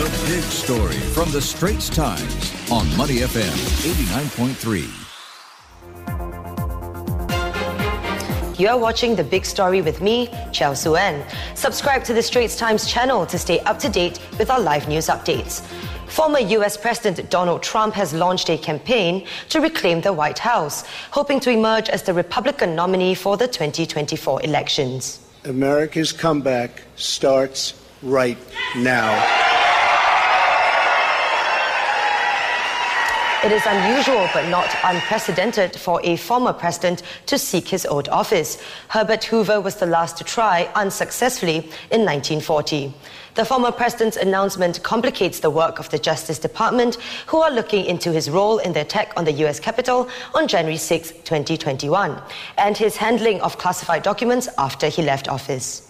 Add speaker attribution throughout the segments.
Speaker 1: The big story from the Straits Times on Money FM 89.3.
Speaker 2: You're watching The Big Story with me, Chao Suen. Subscribe to the Straits Times channel to stay up to date with our live news updates. Former US President Donald Trump has launched a campaign to reclaim the White House, hoping to emerge as the Republican nominee for the 2024 elections.
Speaker 3: America's comeback starts right now.
Speaker 2: It is unusual but not unprecedented for a former president to seek his old office. Herbert Hoover was the last to try unsuccessfully in 1940. The former president's announcement complicates the work of the Justice Department, who are looking into his role in the attack on the U.S. Capitol on January 6, 2021, and his handling of classified documents after he left office.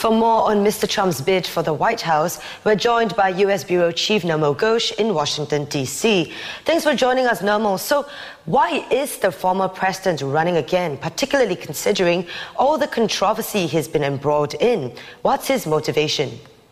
Speaker 2: For more on Mr. Trump's bid for the White House, we're joined by U.S. Bureau Chief Nirmal Ghosh in Washington, D.C. Thanks for joining us, Nirmal. So, why is the former president running again, particularly considering all the controversy he's been embroiled in? What's his motivation?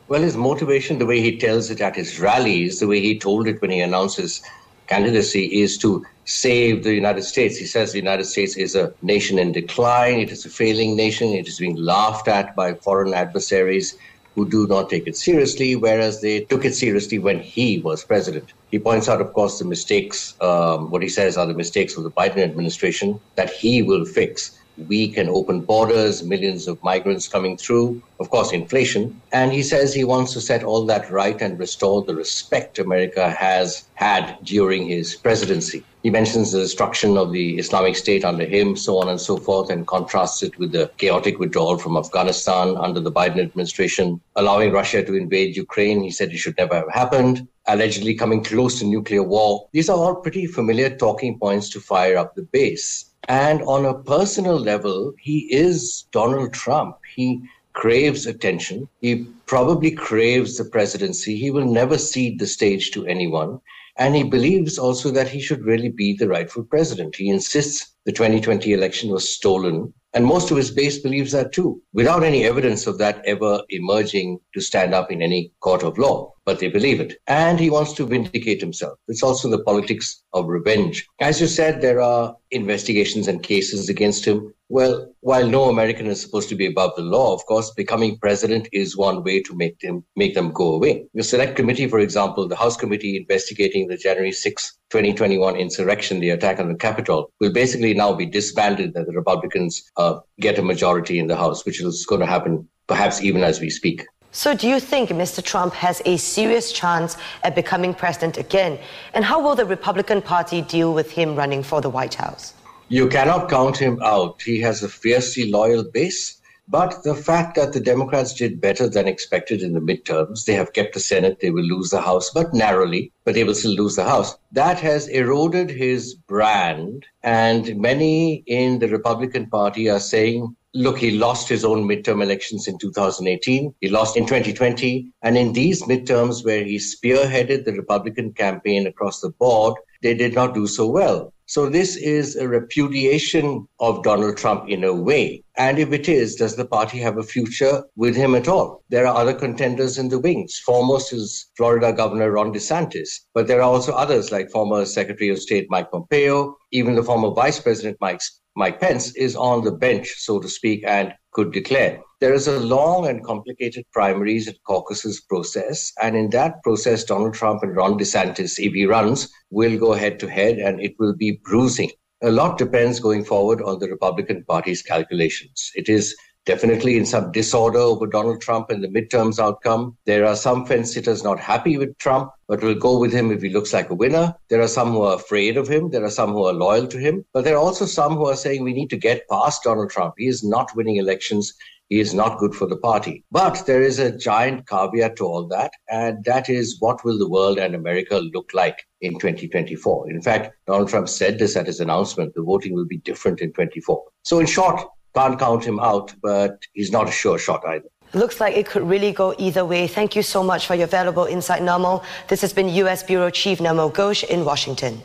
Speaker 4: Well, his motivation, the way he tells it at his rallies, the way he told it when he announces candidacy, is to save the United States. He says the United States is a nation in decline, it is a failing nation, it is being laughed at by foreign adversaries who do not take it seriously, whereas they took it seriously when he was president. He points out, of course, the mistakes, um, what he says are the mistakes of the Biden administration that he will fix weak and open borders, millions of migrants coming through, of course, inflation. And he says he wants to set all that right and restore the respect America has had during his presidency. He mentions the destruction of the Islamic State under him, so on and so forth, and contrasts it with the chaotic withdrawal from Afghanistan under the Biden administration, allowing Russia to invade Ukraine. He said it should never have happened, allegedly coming close to nuclear war. These are all pretty familiar talking points to fire up the base. And on a personal level, he is Donald Trump. He craves attention. He probably craves the presidency. He will never cede the stage to anyone. And he believes also that he should really be the rightful president. He insists the 2020 election was stolen. And most of his base believes that too, without any evidence of that ever emerging to stand up in any court of law. But they believe it. And he wants to vindicate himself. It's also the politics of revenge. As you said, there are investigations and cases against him. Well, while no American is supposed to be above the law, of course, becoming president is one way to make them make them go away. The Select Committee, for example, the House Committee investigating the January 6, 2021 insurrection, the attack on the Capitol, will basically now be disbanded that the Republicans uh, get a majority in the House, which is going to happen perhaps even as we speak.
Speaker 2: So, do you think Mr. Trump has a serious chance at becoming president again? And how will the Republican Party deal with him running for the White House?
Speaker 4: You cannot count him out. He has a fiercely loyal base. But the fact that the Democrats did better than expected in the midterms, they have kept the Senate, they will lose the House, but narrowly, but they will still lose the House. That has eroded his brand. And many in the Republican Party are saying look, he lost his own midterm elections in 2018. He lost in 2020. And in these midterms, where he spearheaded the Republican campaign across the board, they did not do so well. So this is a repudiation of Donald Trump in a way. And if it is, does the party have a future with him at all? There are other contenders in the wings. Foremost is Florida Governor Ron DeSantis, but there are also others like former Secretary of State Mike Pompeo, even the former Vice President Mike Mike Pence is on the bench, so to speak, and could declare. There is a long and complicated primaries and caucuses process. And in that process, Donald Trump and Ron DeSantis, if he runs, will go head to head and it will be bruising. A lot depends going forward on the Republican Party's calculations. It is definitely in some disorder over Donald Trump and the midterms outcome. There are some fence sitters not happy with Trump, but will go with him if he looks like a winner. There are some who are afraid of him. There are some who are loyal to him. But there are also some who are saying we need to get past Donald Trump. He is not winning elections. He is not good for the party. But there is a giant caveat to all that, and that is what will the world and America look like in 2024? In fact, Donald Trump said this at his announcement the voting will be different in 24. So, in short, can't count him out, but he's not a sure shot either.
Speaker 2: Looks like it could really go either way. Thank you so much for your valuable insight, Nirmal. This has been U.S. Bureau Chief Nirmal Ghosh in Washington.